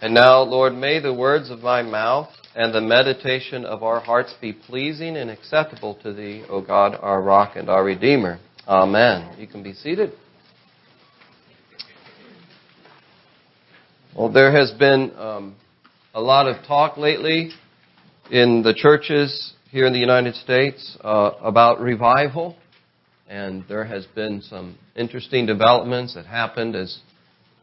And now, Lord, may the words of my mouth and the meditation of our hearts be pleasing and acceptable to Thee, O God, our rock and our Redeemer. Amen. You can be seated. Well, there has been um, a lot of talk lately in the churches here in the United States uh, about revival, and there has been some interesting developments that happened as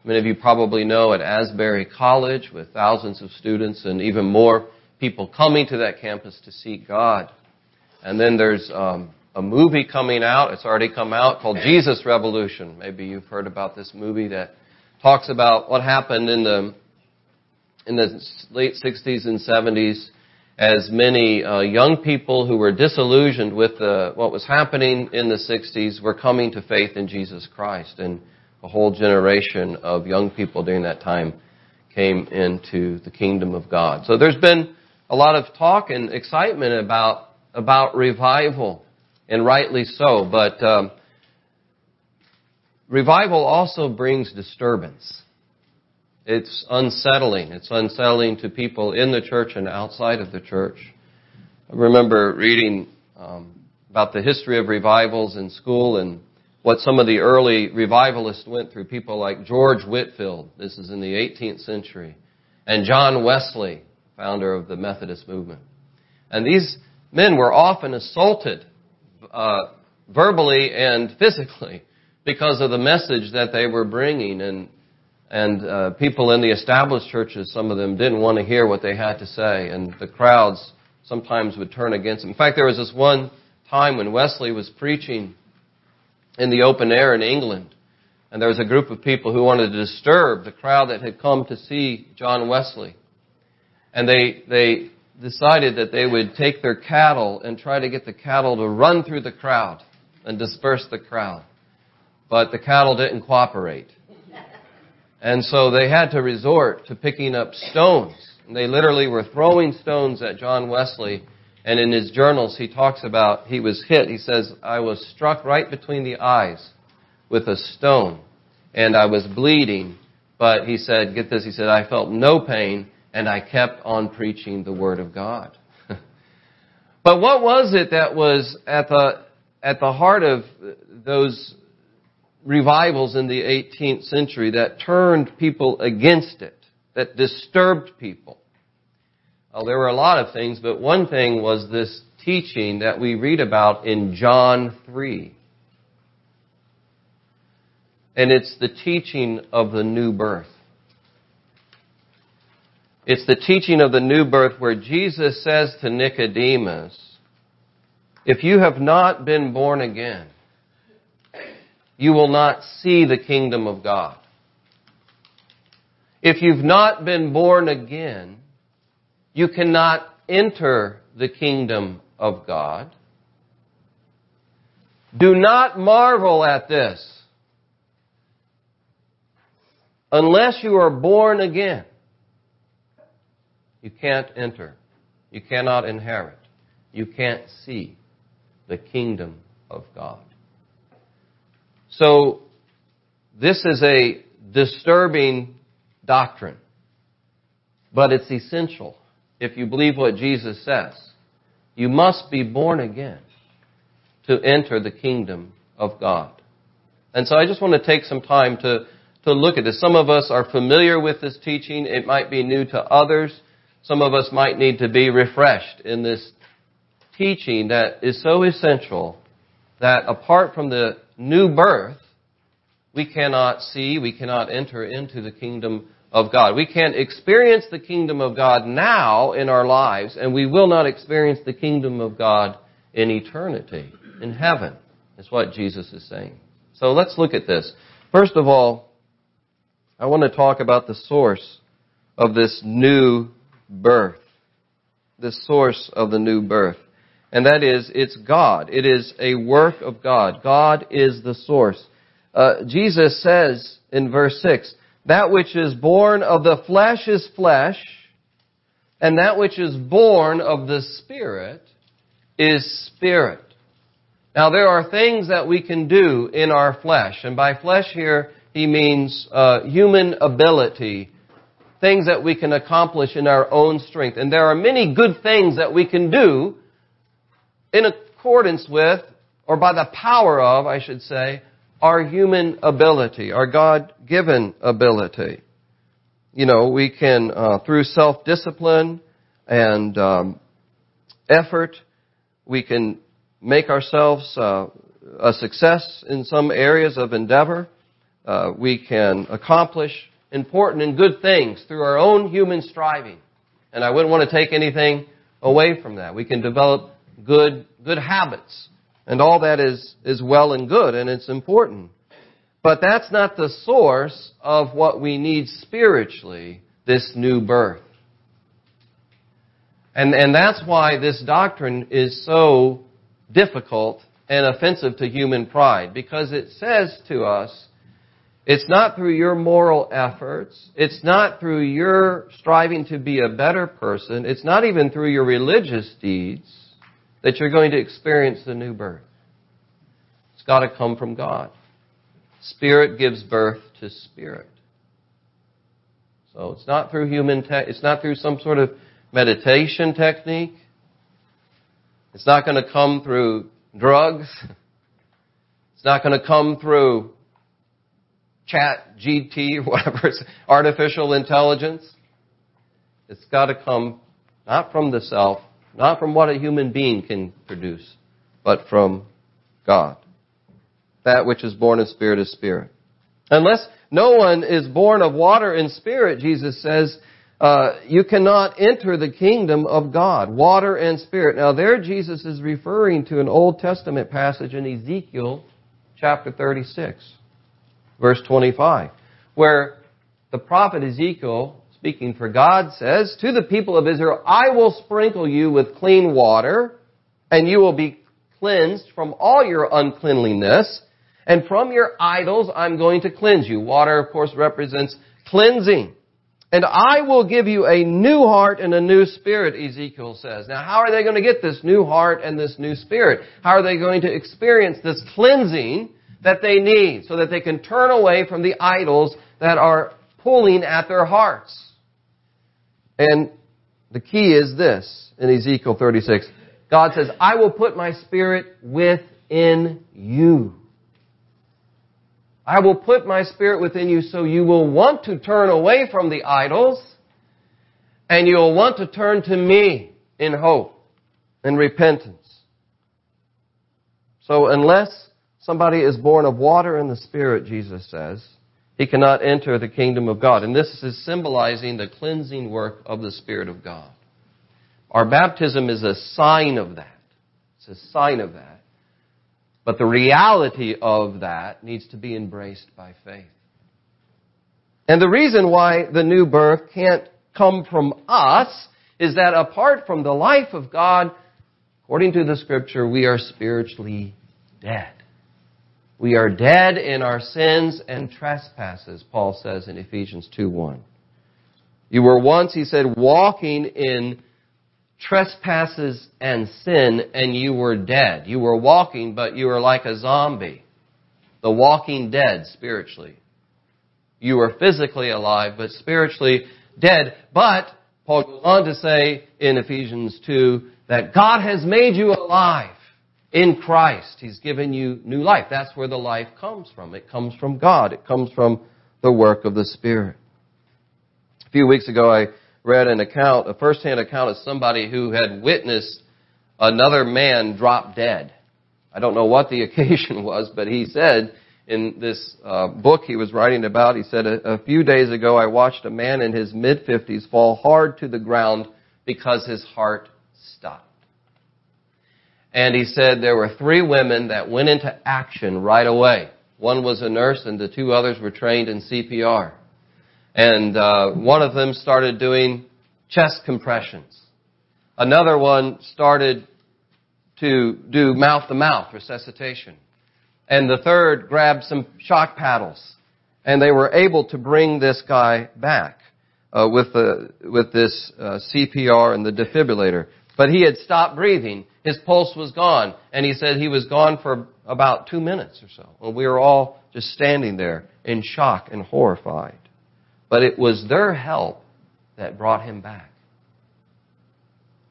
Many of you probably know at Asbury College with thousands of students and even more people coming to that campus to seek God. And then there's um, a movie coming out. It's already come out called Jesus Revolution. Maybe you've heard about this movie that talks about what happened in the in the late 60s and 70s as many uh, young people who were disillusioned with the, what was happening in the 60s were coming to faith in Jesus Christ. And a whole generation of young people during that time came into the kingdom of God. So there's been a lot of talk and excitement about about revival, and rightly so. But um, revival also brings disturbance. It's unsettling. It's unsettling to people in the church and outside of the church. I remember reading um, about the history of revivals in school and what some of the early revivalists went through. People like George Whitefield, this is in the 18th century, and John Wesley, founder of the Methodist movement. And these men were often assaulted uh, verbally and physically because of the message that they were bringing. And and uh, people in the established churches, some of them didn't want to hear what they had to say, and the crowds sometimes would turn against them. In fact, there was this one time when Wesley was preaching in the open air in England. And there was a group of people who wanted to disturb the crowd that had come to see John Wesley. And they, they decided that they would take their cattle and try to get the cattle to run through the crowd and disperse the crowd. But the cattle didn't cooperate. And so they had to resort to picking up stones. And they literally were throwing stones at John Wesley and in his journals, he talks about he was hit. He says, I was struck right between the eyes with a stone, and I was bleeding. But he said, get this, he said, I felt no pain, and I kept on preaching the Word of God. but what was it that was at the, at the heart of those revivals in the 18th century that turned people against it, that disturbed people? Well, there were a lot of things, but one thing was this teaching that we read about in John 3. And it's the teaching of the new birth. It's the teaching of the new birth where Jesus says to Nicodemus, if you have not been born again, you will not see the kingdom of God. If you've not been born again, you cannot enter the kingdom of God. Do not marvel at this. Unless you are born again, you can't enter. You cannot inherit. You can't see the kingdom of God. So, this is a disturbing doctrine, but it's essential if you believe what Jesus says. You must be born again to enter the kingdom of God. And so I just want to take some time to, to look at this. Some of us are familiar with this teaching. It might be new to others. Some of us might need to be refreshed in this teaching that is so essential that apart from the new birth, we cannot see, we cannot enter into the kingdom of God. We can't experience the kingdom of God now in our lives, and we will not experience the kingdom of God in eternity, in heaven, is what Jesus is saying. So let's look at this. First of all, I want to talk about the source of this new birth. The source of the new birth. And that is, it's God. It is a work of God. God is the source. Uh, Jesus says in verse 6, that which is born of the flesh is flesh, and that which is born of the Spirit is spirit. Now there are things that we can do in our flesh, and by flesh here he means uh, human ability things that we can accomplish in our own strength. And there are many good things that we can do in accordance with, or by the power of, I should say, our human ability, our God-given ability. You know, we can, uh, through self-discipline and um, effort, we can make ourselves uh, a success in some areas of endeavor. Uh, we can accomplish important and good things through our own human striving. And I wouldn't want to take anything away from that. We can develop good, good habits. And all that is, is well and good and it's important. But that's not the source of what we need spiritually, this new birth. And, and that's why this doctrine is so difficult and offensive to human pride. Because it says to us, it's not through your moral efforts. It's not through your striving to be a better person. It's not even through your religious deeds that you're going to experience the new birth. It's got to come from God. Spirit gives birth to spirit. So it's not through human, te- it's not through some sort of meditation technique. It's not going to come through drugs. It's not going to come through chat GT or whatever it's artificial intelligence. It's got to come not from the self, not from what a human being can produce, but from God. That which is born of spirit is spirit. Unless no one is born of water and spirit, Jesus says, uh, you cannot enter the kingdom of God. Water and spirit. Now there Jesus is referring to an Old Testament passage in Ezekiel chapter 36, verse 25, where the prophet Ezekiel, speaking for God, says, To the people of Israel, I will sprinkle you with clean water, and you will be cleansed from all your uncleanliness, and from your idols I'm going to cleanse you. Water, of course, represents cleansing. And I will give you a new heart and a new spirit, Ezekiel says. Now, how are they going to get this new heart and this new spirit? How are they going to experience this cleansing that they need so that they can turn away from the idols that are pulling at their hearts? And the key is this in Ezekiel 36. God says, I will put my spirit within you. I will put my spirit within you so you will want to turn away from the idols and you'll want to turn to me in hope and repentance. So unless somebody is born of water and the Spirit, Jesus says, he cannot enter the kingdom of God. And this is symbolizing the cleansing work of the Spirit of God. Our baptism is a sign of that. It's a sign of that. But the reality of that needs to be embraced by faith. And the reason why the new birth can't come from us is that apart from the life of God, according to the scripture, we are spiritually dead. We are dead in our sins and trespasses, Paul says in Ephesians 2 1. You were once, he said, walking in trespasses and sin and you were dead. You were walking, but you were like a zombie. The walking dead spiritually. You were physically alive, but spiritually dead. But, Paul goes on to say in Ephesians 2 that God has made you alive in Christ. He's given you new life. That's where the life comes from. It comes from God. It comes from the work of the Spirit. A few weeks ago, I read an account, a first-hand account of somebody who had witnessed another man drop dead. I don't know what the occasion was, but he said in this uh, book he was writing about, he said, a, a few days ago I watched a man in his mid-50s fall hard to the ground because his heart. And he said there were three women that went into action right away. One was a nurse and the two others were trained in CPR. And uh, one of them started doing chest compressions. Another one started to do mouth to mouth resuscitation. And the third grabbed some shock paddles. And they were able to bring this guy back uh, with, the, with this uh, CPR and the defibrillator. But he had stopped breathing. His pulse was gone. And he said he was gone for about two minutes or so. And we were all just standing there in shock and horrified. But it was their help that brought him back.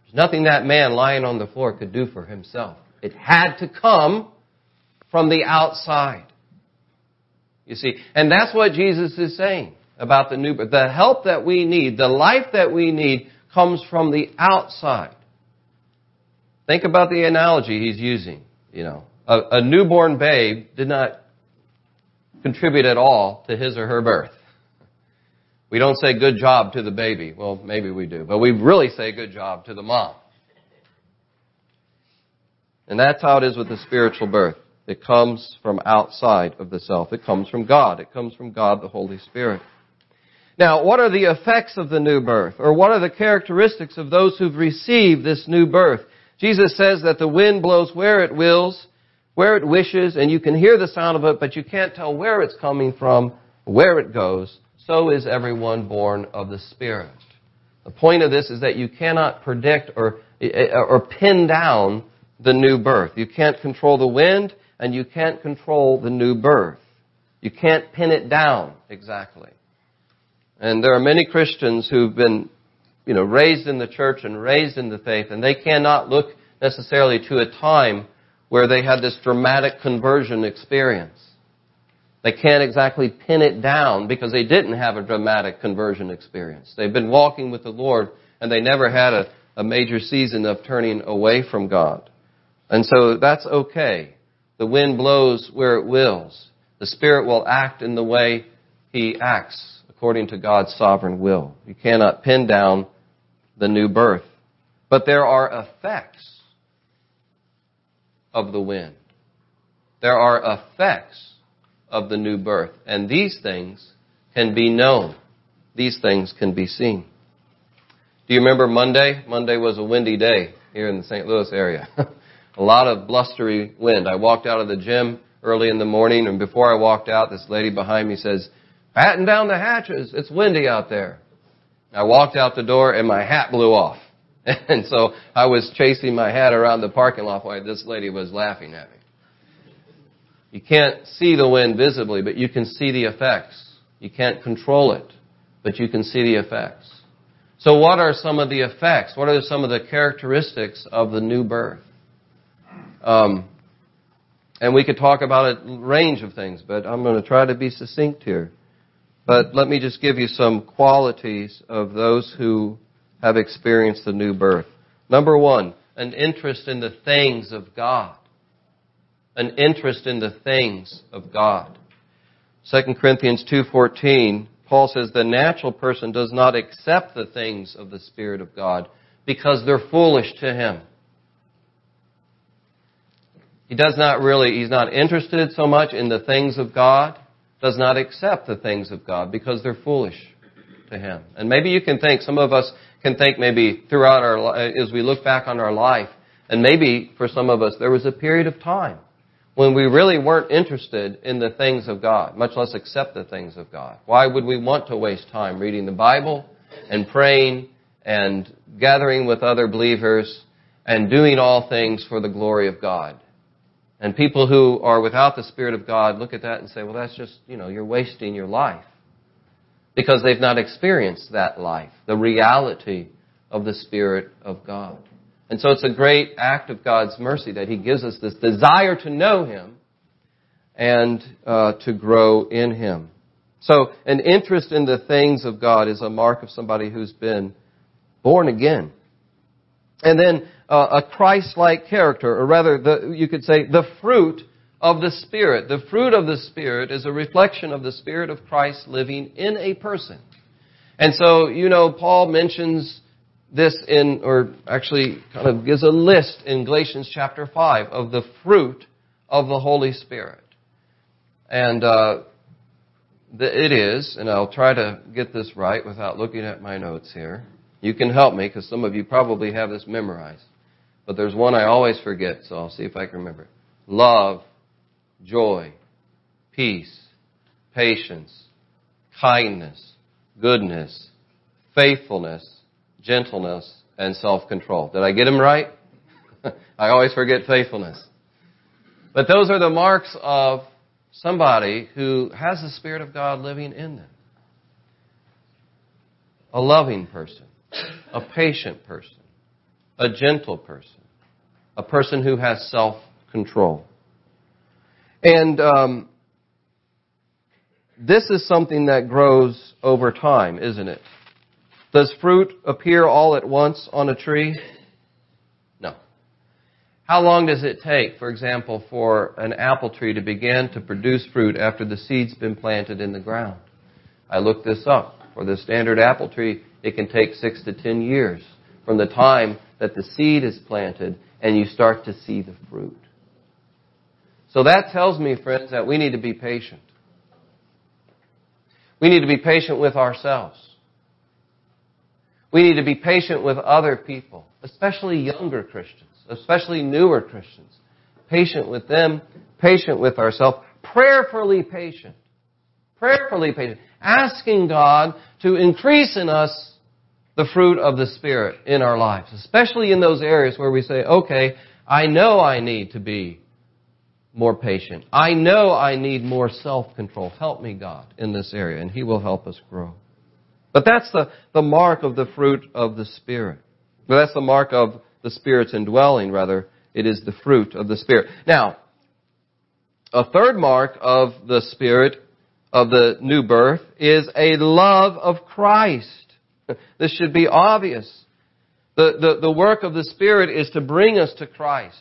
There's nothing that man lying on the floor could do for himself. It had to come from the outside. You see, and that's what Jesus is saying about the new birth. The help that we need, the life that we need comes from the outside. Think about the analogy he's using. You know, a, a newborn babe did not contribute at all to his or her birth. We don't say good job to the baby. Well, maybe we do, but we really say good job to the mom. And that's how it is with the spiritual birth. It comes from outside of the self. It comes from God. It comes from God, the Holy Spirit. Now, what are the effects of the new birth? Or what are the characteristics of those who've received this new birth? Jesus says that the wind blows where it wills, where it wishes, and you can hear the sound of it, but you can't tell where it's coming from, where it goes. So is everyone born of the Spirit. The point of this is that you cannot predict or, or pin down the new birth. You can't control the wind, and you can't control the new birth. You can't pin it down exactly. And there are many Christians who've been, you know, raised in the church and raised in the faith, and they cannot look necessarily to a time where they had this dramatic conversion experience. They can't exactly pin it down because they didn't have a dramatic conversion experience. They've been walking with the Lord and they never had a, a major season of turning away from God. And so that's okay. The wind blows where it wills. The Spirit will act in the way He acts according to God's sovereign will. You cannot pin down the new birth. But there are effects of the wind. There are effects of the new birth. And these things can be known. These things can be seen. Do you remember Monday? Monday was a windy day here in the St. Louis area. a lot of blustery wind. I walked out of the gym early in the morning, and before I walked out, this lady behind me says, Batten down the hatches. It's windy out there. I walked out the door and my hat blew off. And so I was chasing my hat around the parking lot while this lady was laughing at me. You can't see the wind visibly, but you can see the effects. You can't control it, but you can see the effects. So what are some of the effects? What are some of the characteristics of the new birth? Um, and we could talk about a range of things, but I'm going to try to be succinct here. But let me just give you some qualities of those who have experienced the new birth. Number one, an interest in the things of God. An interest in the things of God. 2 Corinthians 2.14, Paul says, the natural person does not accept the things of the Spirit of God because they're foolish to him. He does not really, he's not interested so much in the things of God. Does not accept the things of God because they're foolish to him. And maybe you can think, some of us can think maybe throughout our, as we look back on our life, and maybe for some of us there was a period of time when we really weren't interested in the things of God, much less accept the things of God. Why would we want to waste time reading the Bible and praying and gathering with other believers and doing all things for the glory of God? And people who are without the Spirit of God look at that and say, well, that's just, you know, you're wasting your life. Because they've not experienced that life, the reality of the Spirit of God. And so it's a great act of God's mercy that He gives us this desire to know Him and uh, to grow in Him. So an interest in the things of God is a mark of somebody who's been born again. And then uh, a Christ-like character, or rather, the, you could say, the fruit of the Spirit. The fruit of the Spirit is a reflection of the Spirit of Christ living in a person. And so, you know, Paul mentions this in, or actually kind of gives a list in Galatians chapter 5 of the fruit of the Holy Spirit. And uh, it is, and I'll try to get this right without looking at my notes here. You can help me because some of you probably have this memorized. But there's one I always forget, so I'll see if I can remember. Love, joy, peace, patience, kindness, goodness, faithfulness, gentleness, and self-control. Did I get them right? I always forget faithfulness. But those are the marks of somebody who has the Spirit of God living in them. a loving person, a patient person, a gentle person, a person who has self control. And um, this is something that grows over time, isn't it? Does fruit appear all at once on a tree? No. How long does it take, for example, for an apple tree to begin to produce fruit after the seed's been planted in the ground? I looked this up. For the standard apple tree, it can take six to ten years from the time that the seed is planted and you start to see the fruit. So that tells me, friends, that we need to be patient. We need to be patient with ourselves. We need to be patient with other people, especially younger Christians, especially newer Christians. Patient with them, patient with ourselves, prayerfully patient. Prayerfully patient. Asking God to increase in us the fruit of the Spirit in our lives, especially in those areas where we say, okay, I know I need to be more patient. I know I need more self-control. Help me, God, in this area, and He will help us grow. But that's the, the mark of the fruit of the Spirit. That's the mark of the Spirit's indwelling, rather. It is the fruit of the Spirit. Now, a third mark of the Spirit of the new birth is a love of Christ. This should be obvious. The, the, the work of the Spirit is to bring us to Christ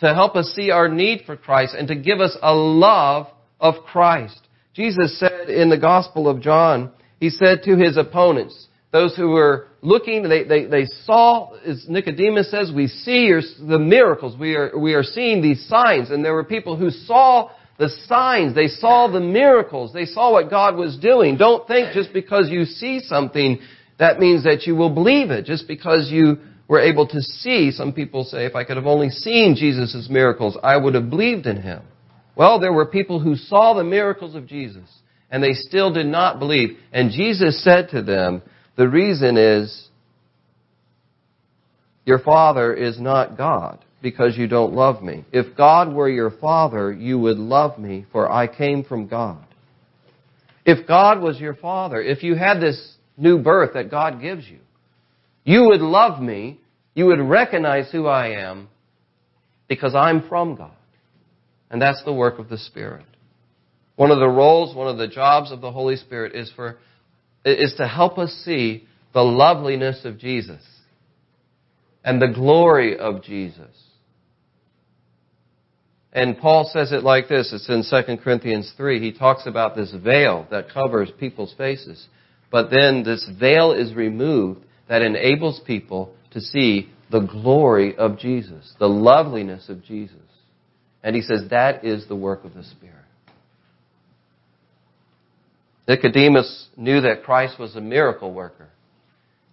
to help us see our need for Christ and to give us a love of Christ. Jesus said in the Gospel of John, He said to His opponents, those who were looking, they, they, they saw, as Nicodemus says, we see the miracles. We are, we are seeing these signs. And there were people who saw the signs. They saw the miracles. They saw what God was doing. Don't think just because you see something, that means that you will believe it. Just because you were able to see, some people say, if I could have only seen Jesus' miracles, I would have believed in him. Well, there were people who saw the miracles of Jesus, and they still did not believe. And Jesus said to them, the reason is, your father is not God because you don't love me. If God were your father, you would love me, for I came from God. If God was your father, if you had this new birth that God gives you, you would love me. You would recognize who I am because I'm from God. And that's the work of the Spirit. One of the roles, one of the jobs of the Holy Spirit is for, is to help us see the loveliness of Jesus and the glory of Jesus. And Paul says it like this. It's in 2 Corinthians 3. He talks about this veil that covers people's faces. But then this veil is removed that enables people to see the glory of Jesus, the loveliness of Jesus. And he says that is the work of the Spirit. Nicodemus knew that Christ was a miracle worker.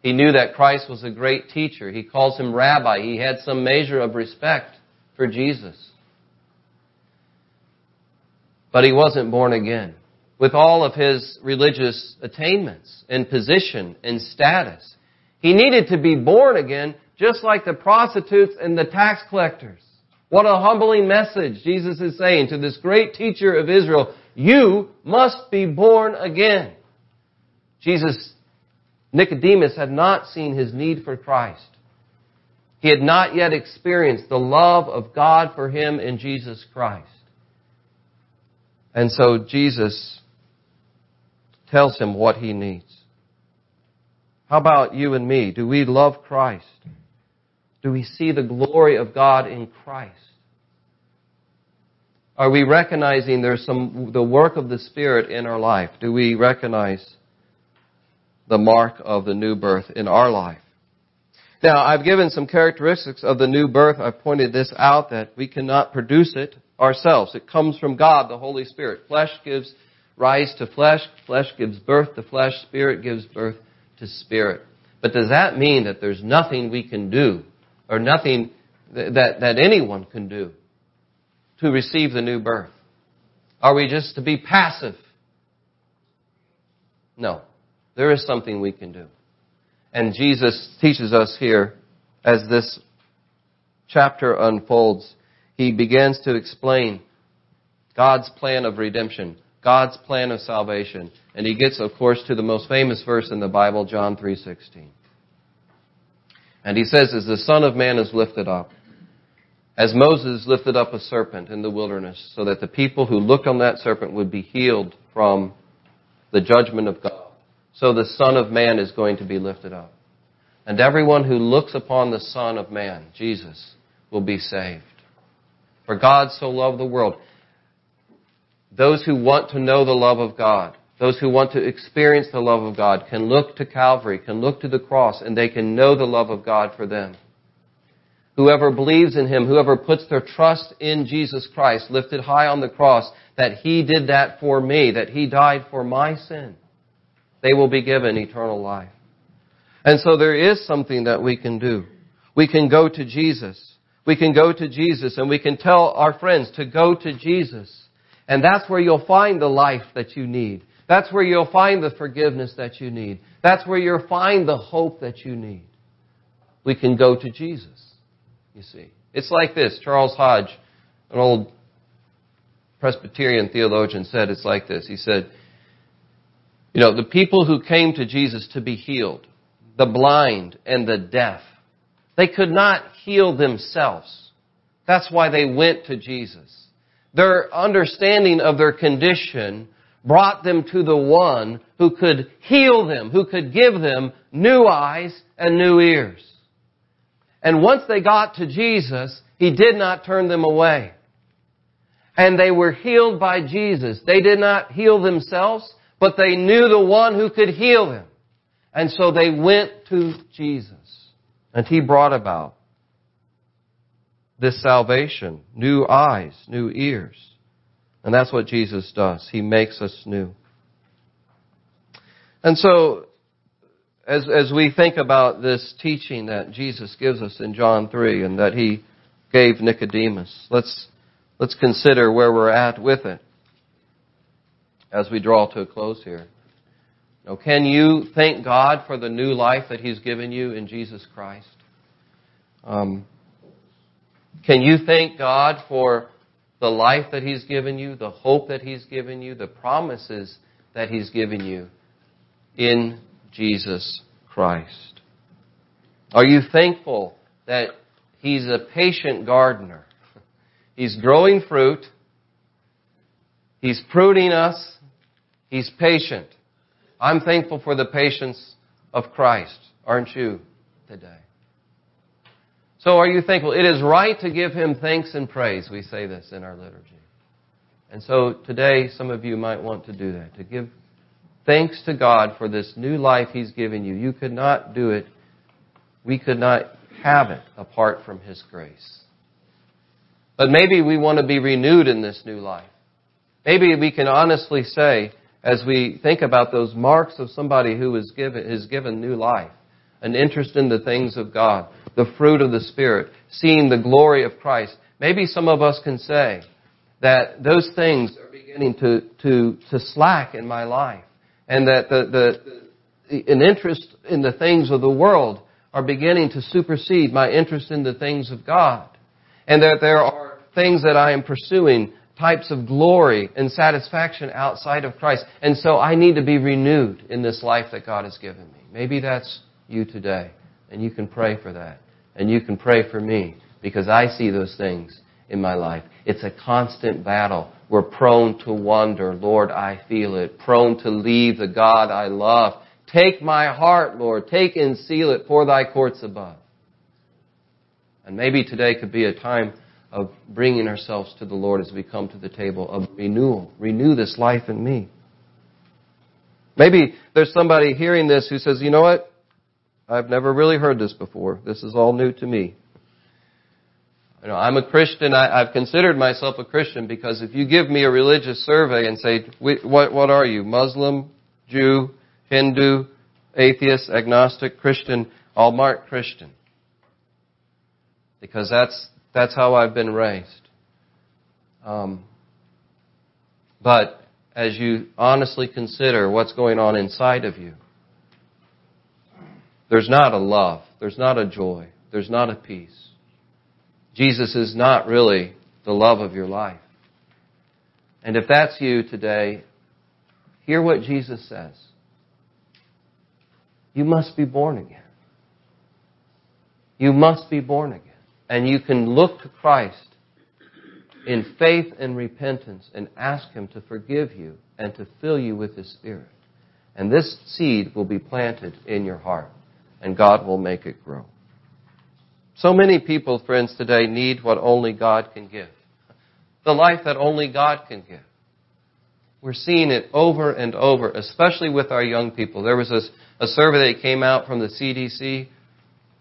He knew that Christ was a great teacher. He calls him rabbi. He had some measure of respect for Jesus. But he wasn't born again. With all of his religious attainments and position and status, he needed to be born again, just like the prostitutes and the tax collectors. What a humbling message Jesus is saying to this great teacher of Israel. You must be born again. Jesus, Nicodemus had not seen his need for Christ. He had not yet experienced the love of God for him in Jesus Christ. And so Jesus tells him what he needs. How about you and me? Do we love Christ? Do we see the glory of God in Christ? Are we recognizing there's some, the work of the Spirit in our life? Do we recognize the mark of the new birth in our life? Now, I've given some characteristics of the new birth. I've pointed this out that we cannot produce it ourselves. It comes from God, the Holy Spirit. Flesh gives rise to flesh. Flesh gives birth to flesh. Spirit gives birth to spirit. But does that mean that there's nothing we can do or nothing that, that anyone can do to receive the new birth? Are we just to be passive? No. There is something we can do. And Jesus teaches us here as this chapter unfolds, he begins to explain God's plan of redemption God's plan of salvation. And he gets, of course, to the most famous verse in the Bible, John 3.16. And he says, as the Son of Man is lifted up, as Moses lifted up a serpent in the wilderness, so that the people who looked on that serpent would be healed from the judgment of God, so the Son of Man is going to be lifted up. And everyone who looks upon the Son of Man, Jesus, will be saved. For God so loved the world. Those who want to know the love of God, those who want to experience the love of God, can look to Calvary, can look to the cross, and they can know the love of God for them. Whoever believes in Him, whoever puts their trust in Jesus Christ, lifted high on the cross, that He did that for me, that He died for my sin, they will be given eternal life. And so there is something that we can do. We can go to Jesus. We can go to Jesus and we can tell our friends to go to Jesus. And that's where you'll find the life that you need. That's where you'll find the forgiveness that you need. That's where you'll find the hope that you need. We can go to Jesus, you see. It's like this. Charles Hodge, an old Presbyterian theologian, said it's like this. He said, you know, the people who came to Jesus to be healed, the blind and the deaf, they could not heal themselves. That's why they went to Jesus. Their understanding of their condition brought them to the one who could heal them, who could give them new eyes and new ears. And once they got to Jesus, He did not turn them away. And they were healed by Jesus. They did not heal themselves, but they knew the one who could heal them. And so they went to Jesus. And He brought about this salvation, new eyes, new ears. And that's what Jesus does. He makes us new. And so, as, as we think about this teaching that Jesus gives us in John 3 and that he gave Nicodemus, let's, let's consider where we're at with it as we draw to a close here. Now, can you thank God for the new life that He's given you in Jesus Christ? Um, can you thank God for the life that He's given you, the hope that He's given you, the promises that He's given you in Jesus Christ? Are you thankful that He's a patient gardener? He's growing fruit. He's pruning us. He's patient. I'm thankful for the patience of Christ, aren't you, today? So are you thankful? It is right to give him thanks and praise. We say this in our liturgy. And so today, some of you might want to do that, to give thanks to God for this new life he's given you. You could not do it. We could not have it apart from his grace. But maybe we want to be renewed in this new life. Maybe we can honestly say, as we think about those marks of somebody who is given, is given new life, an interest in the things of God, the fruit of the Spirit, seeing the glory of Christ. Maybe some of us can say that those things are beginning to, to, to slack in my life and that the, the, an interest in the things of the world are beginning to supersede my interest in the things of God. And that there are things that I am pursuing, types of glory and satisfaction outside of Christ. And so I need to be renewed in this life that God has given me. Maybe that's you today. And you can pray for that. And you can pray for me because I see those things in my life. It's a constant battle. We're prone to wonder. Lord, I feel it. Prone to leave the God I love. Take my heart, Lord. Take and seal it for thy courts above. And maybe today could be a time of bringing ourselves to the Lord as we come to the table of renewal. Renew this life in me. Maybe there's somebody hearing this who says, you know what? I've never really heard this before. This is all new to me. You know, I'm a Christian. I, have considered myself a Christian because if you give me a religious survey and say, what, what are you? Muslim, Jew, Hindu, atheist, agnostic, Christian, I'll mark Christian. Because that's, that's how I've been raised. Um, but as you honestly consider what's going on inside of you, there's not a love. There's not a joy. There's not a peace. Jesus is not really the love of your life. And if that's you today, hear what Jesus says. You must be born again. You must be born again. And you can look to Christ in faith and repentance and ask Him to forgive you and to fill you with His Spirit. And this seed will be planted in your heart, and God will make it grow. So many people, friends, today need what only God can give. The life that only God can give. We're seeing it over and over, especially with our young people. There was a, a survey that came out from the CDC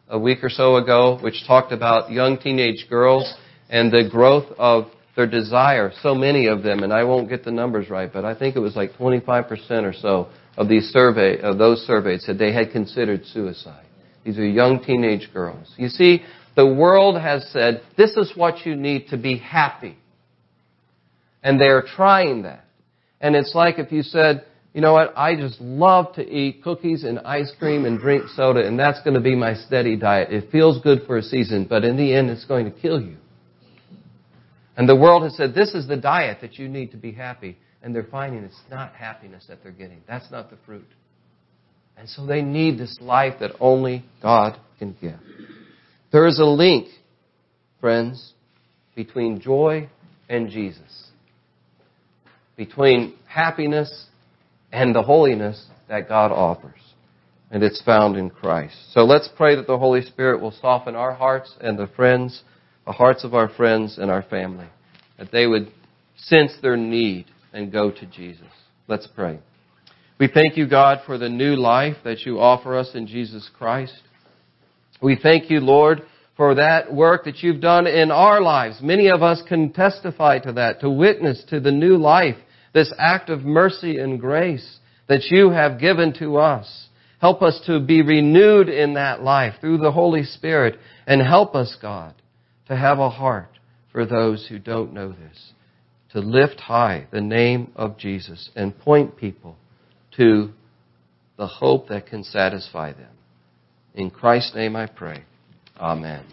a week or so ago, which talked about young teenage girls and the growth of their desire. So many of them, and I won't get the numbers right, but I think it was like 25% or so of these survey of those surveys said they had considered suicide. These are young teenage girls. You see, the world has said this is what you need to be happy, and they are trying that. And it's like if you said, you know what, I just love to eat cookies and ice cream and drink soda, and that's going to be my steady diet. It feels good for a season, but in the end, it's going to kill you. And the world has said, this is the diet that you need to be happy. And they're finding it's not happiness that they're getting. That's not the fruit. And so they need this life that only God can give. There is a link, friends, between joy and Jesus. Between happiness and the holiness that God offers. And it's found in Christ. So let's pray that the Holy Spirit will soften our hearts and the friends the hearts of our friends and our family, that they would sense their need and go to Jesus. Let's pray. We thank you, God, for the new life that you offer us in Jesus Christ. We thank you, Lord, for that work that you've done in our lives. Many of us can testify to that, to witness to the new life, this act of mercy and grace that you have given to us. Help us to be renewed in that life through the Holy Spirit and help us, God, to have a heart for those who don't know this, to lift high the name of Jesus and point people to the hope that can satisfy them. In Christ's name I pray. Amen.